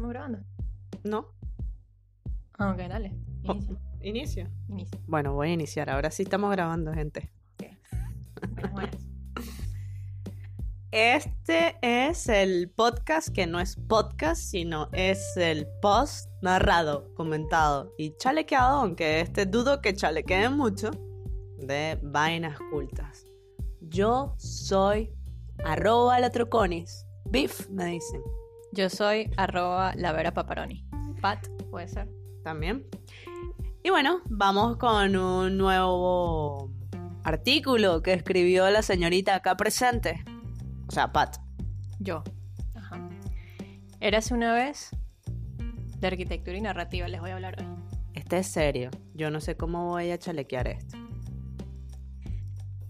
estamos grabando? No. Ah, ok, dale. Oh, Inicia. Inicio. Inicia. Bueno, voy a iniciar. Ahora sí estamos grabando, gente. Buenas, buenas. Este es el podcast que no es podcast, sino es el post narrado, comentado y chalequeado, aunque este dudo que chalequeen mucho, de vainas cultas. Yo soy arroba latroconis. Beef, me dicen. Yo soy arroba la vera paparoni. Pat, puede ser. También. Y bueno, vamos con un nuevo artículo que escribió la señorita acá presente. O sea, Pat. Yo. Ajá. Érase una vez de arquitectura y narrativa, les voy a hablar hoy. Este es serio. Yo no sé cómo voy a chalequear esto.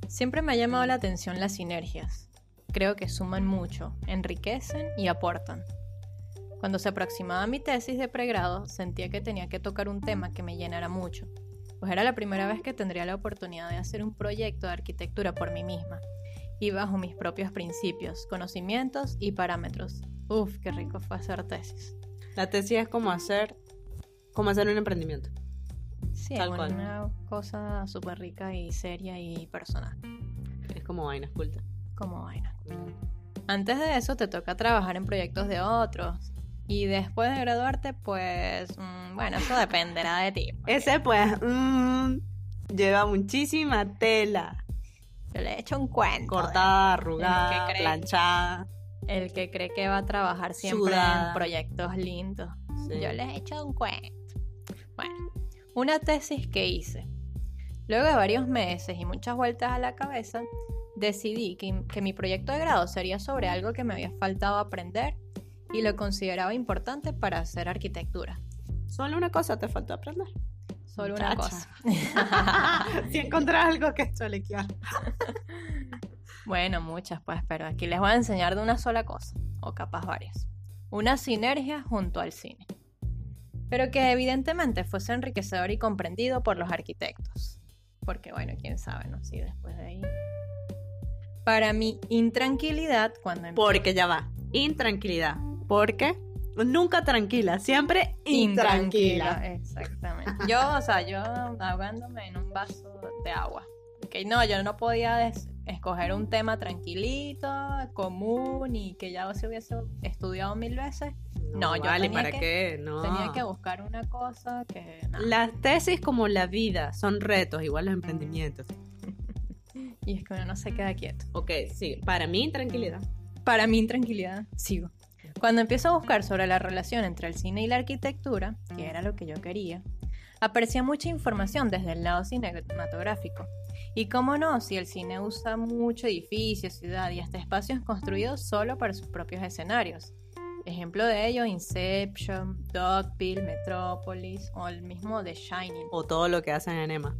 Siempre me ha llamado la atención las sinergias. Creo que suman mucho, enriquecen y aportan. Cuando se aproximaba mi tesis de pregrado, sentía que tenía que tocar un tema que me llenara mucho, pues era la primera vez que tendría la oportunidad de hacer un proyecto de arquitectura por mí misma y bajo mis propios principios, conocimientos y parámetros. Uf, qué rico fue hacer tesis. La tesis es como hacer, como hacer un emprendimiento. Sí, Tal cual. una cosa súper rica y seria y personal, Es como vainas cultas. como vaina. Antes de eso te toca trabajar en proyectos de otros. Y después de graduarte, pues, mm, bueno, eso dependerá de ti. porque Ese pues mm, lleva muchísima tela. Yo le he hecho un cuento. Cortada, El arrugada, planchada. El que cree que va a trabajar siempre Sudada. en proyectos lindos. Sí. Yo les he hecho un cuento. Bueno, una tesis que hice. Luego de varios meses y muchas vueltas a la cabeza, decidí que, que mi proyecto de grado sería sobre algo que me había faltado aprender y lo consideraba importante para hacer arquitectura. Solo una cosa te faltó aprender. Solo una Muchacha. cosa. si encontrás algo que chalequear. Bueno, muchas pues, pero aquí les voy a enseñar de una sola cosa, o capaz varias. Una sinergia junto al cine. Pero que evidentemente fuese enriquecedor y comprendido por los arquitectos. Porque bueno, quién sabe, ¿no? Si después de ahí... Para mi intranquilidad, cuando empecé... Porque ya va. Intranquilidad. Porque nunca tranquila, siempre intranquila. Exactamente. Yo, o sea, yo ahogándome en un vaso de agua. Que no, yo no podía escoger un tema tranquilito, común y que ya se hubiese estudiado mil veces. No, yo vale, tenía ¿para que- qué? No. Tenía que buscar una cosa que... nada. Las tesis como la vida son retos, igual los emprendimientos. Y es que uno no se queda quieto. Ok, sí, para mí intranquilidad. Para mi intranquilidad, sigo. Cuando empiezo a buscar sobre la relación entre el cine y la arquitectura, que era lo que yo quería, aparecía mucha información desde el lado cinematográfico. Y cómo no, si el cine usa mucho edificio, ciudad y hasta espacios construidos solo para sus propios escenarios. Ejemplo de ello, Inception, Dogville, Metropolis o el mismo The Shining. O todo lo que hacen en EMA.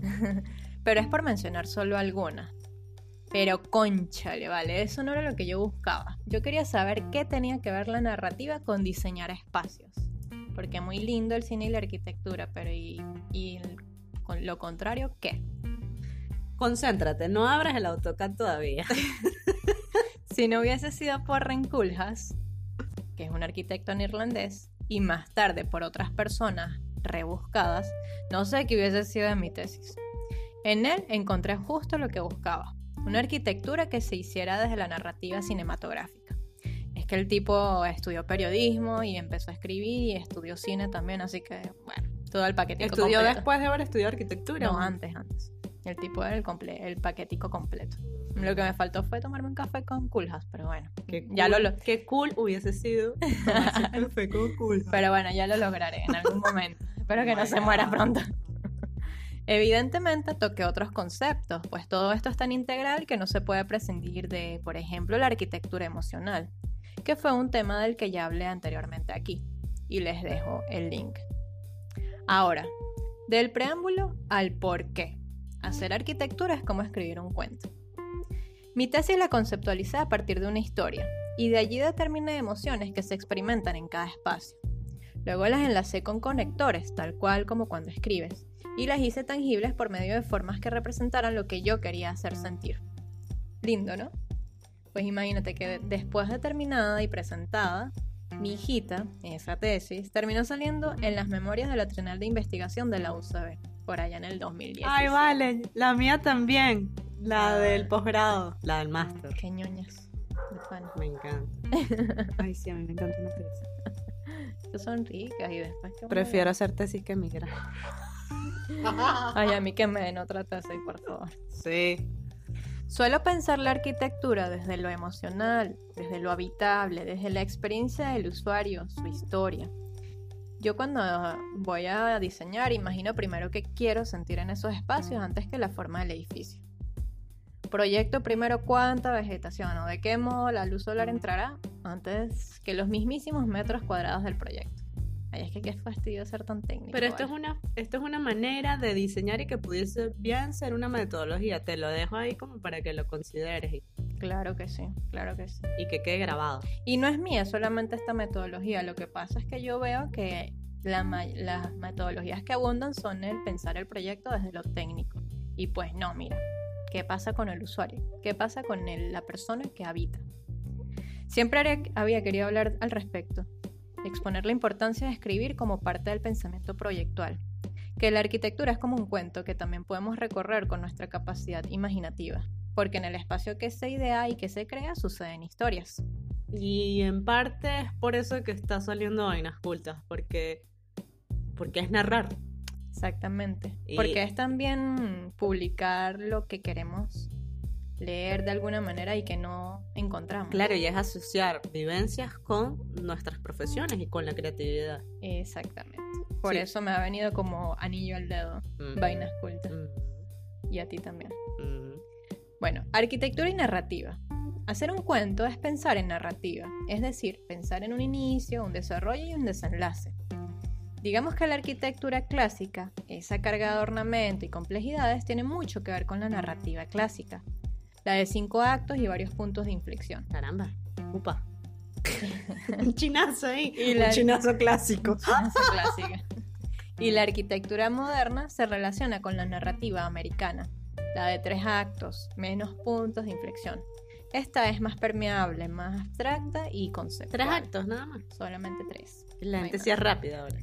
Pero es por mencionar solo algunas. Pero conchale, vale, eso no era lo que yo buscaba. Yo quería saber qué tenía que ver la narrativa con diseñar espacios. Porque muy lindo el cine y la arquitectura, pero ¿y, y el- con lo contrario qué? Concéntrate, no abras el AutoCAD todavía. Si no hubiese sido por Renkulhas, que es un arquitecto neerlandés, y más tarde por otras personas rebuscadas, no sé qué hubiese sido de mi tesis. En él encontré justo lo que buscaba, una arquitectura que se hiciera desde la narrativa cinematográfica. Es que el tipo estudió periodismo y empezó a escribir y estudió cine también, así que bueno, todo el paquetico Estudió completo. después de haber estudiado arquitectura. No, ¿o antes, antes. El tipo era el, comple- el paquetico completo. Lo que me faltó fue tomarme un café con Culhas, pero bueno, Qué ya cool- lo, lo- Qué cool hubiese sido tomarse un café con cool. pero bueno, ya lo lograré en algún momento. Espero que no se muera pronto. Evidentemente toqué otros conceptos, pues todo esto es tan integral que no se puede prescindir de, por ejemplo, la arquitectura emocional, que fue un tema del que ya hablé anteriormente aquí, y les dejo el link. Ahora, del preámbulo al por qué. Hacer arquitectura es como escribir un cuento. Mi tesis la conceptualicé a partir de una historia, y de allí determiné emociones que se experimentan en cada espacio. Luego las enlacé con conectores, tal cual como cuando escribes, y las hice tangibles por medio de formas que representaran lo que yo quería hacer sentir. Lindo, ¿no? Pues imagínate que después de terminada y presentada, Mi hijita, esa tesis, terminó saliendo en las memorias de la Trienal de Investigación de la UCB, por allá en el 2010. Ay, vale, la mía también. La Ah. del posgrado, la del máster. Qué ñoñas. de. Me encanta. Ay, sí, a mí me encanta una tesis. Que son ricas y después que... Prefiero hacer tesis que migrar. Ay, a mí que me den otra taza y por favor. Sí. Suelo pensar la arquitectura desde lo emocional, desde lo habitable, desde la experiencia del usuario, su historia. Yo cuando voy a diseñar imagino primero qué quiero sentir en esos espacios antes que la forma del edificio. Proyecto primero cuánta vegetación o de qué modo la luz solar entrará antes que los mismísimos metros cuadrados del proyecto. Ay, es que qué fastidio ser tan técnico. Pero esto es, ¿vale? una, esto es una manera de diseñar y que pudiese bien ser una metodología. Te lo dejo ahí como para que lo consideres Claro que sí, claro que sí. y que quede grabado. Y no es mía solamente esta metodología, lo que pasa es que yo veo que la las metodologías que abundan son el pensar el proyecto desde lo técnico. Y pues no, mira, ¿qué pasa con el usuario? ¿Qué pasa con el- la persona que habita? Siempre había querido hablar al respecto, exponer la importancia de escribir como parte del pensamiento proyectual, que la arquitectura es como un cuento que también podemos recorrer con nuestra capacidad imaginativa, porque en el espacio que se idea y que se crea suceden historias. Y en parte es por eso que está saliendo vainas cultas, porque, porque es narrar. Exactamente. Y- Porque es también publicar lo que queremos leer de alguna manera y que no encontramos. Claro, y es asociar vivencias con nuestras profesiones y con la creatividad. Exactamente. Por Sí. eso me ha venido como anillo al dedo, Mm. vainas cultas. Mm, Y a ti también. mm. Bueno, arquitectura y narrativa. Hacer un cuento es pensar en narrativa, es decir, pensar en un inicio, un desarrollo y un desenlace. Digamos que la arquitectura clásica, esa carga de ornamento y complejidades, tiene mucho que ver con la narrativa clásica, la de cinco actos y varios puntos de inflexión. Caramba, upa. un chinazo ahí. Y un la- chinazo clásico. Esa clásica. Y la arquitectura moderna se relaciona con la narrativa americana, la de tres actos, menos puntos de inflexión. Esta es más permeable, más abstracta y conceptual. Tres actos nada más. Solamente tres. La gente Bueno. sí es rápida ahora.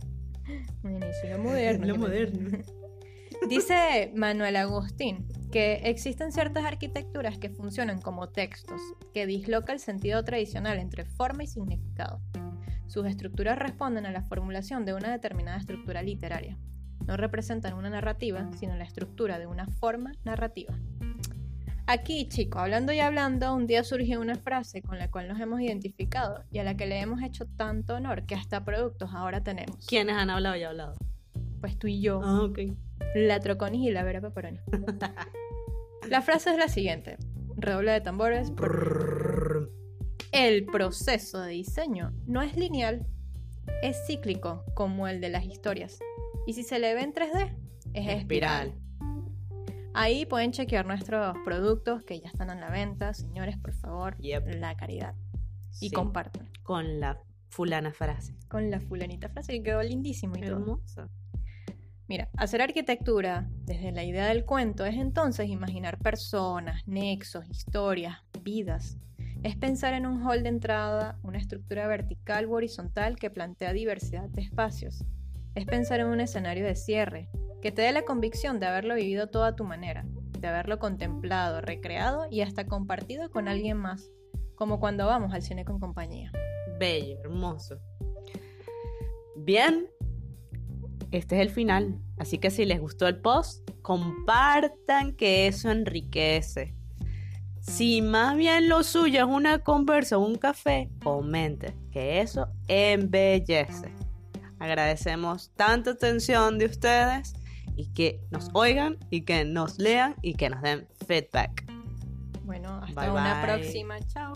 Un inicio lo moderno. Lo moderno. Dice Manuel Agustín que existen ciertas arquitecturas que funcionan como textos, que disloca el sentido tradicional entre forma y significado. Sus estructuras responden a la formulación de una determinada estructura literaria. No representan una narrativa, sino la estructura de una forma narrativa. Aquí, chico, hablando y hablando, un día surgió una frase con la cual nos hemos identificado y a la que le hemos hecho tanto honor que hasta productos ahora tenemos. ¿Quiénes han hablado y hablado? Pues tú y yo. Ah, ok. La Troconis y la Vera Pepperoni. la frase es la siguiente. Redoble de tambores. El proceso de diseño no es lineal, es cíclico como el de las historias. Y si se le ve en 3D, es espiral. Ahí pueden chequear nuestros productos que ya están en la venta. Señores, por favor, Yep. la caridad. Y Sí, compartan. Con la fulana frase. Con la fulanita frase que quedó lindísimo y todo. Mira, hacer arquitectura desde la idea del cuento es entonces imaginar personas, nexos, historias, vidas. Es pensar en un hall de entrada, una estructura vertical u horizontal que plantea diversidad de espacios. Es pensar en un escenario de cierre, que te dé la convicción de haberlo vivido todo a tu manera, de haberlo contemplado, recreado y hasta compartido con alguien más, como cuando vamos al cine con compañía. Bello, hermoso. Bien, este es el final. Así que si les gustó el post, compartan que eso enriquece. Si más bien lo suyo es una conversa o un café, comenten que eso embellece. Agradecemos tanta atención de ustedes y que nos oigan y que nos lean y que nos den feedback. Bueno, hasta Bye, una bye. próxima. Chao.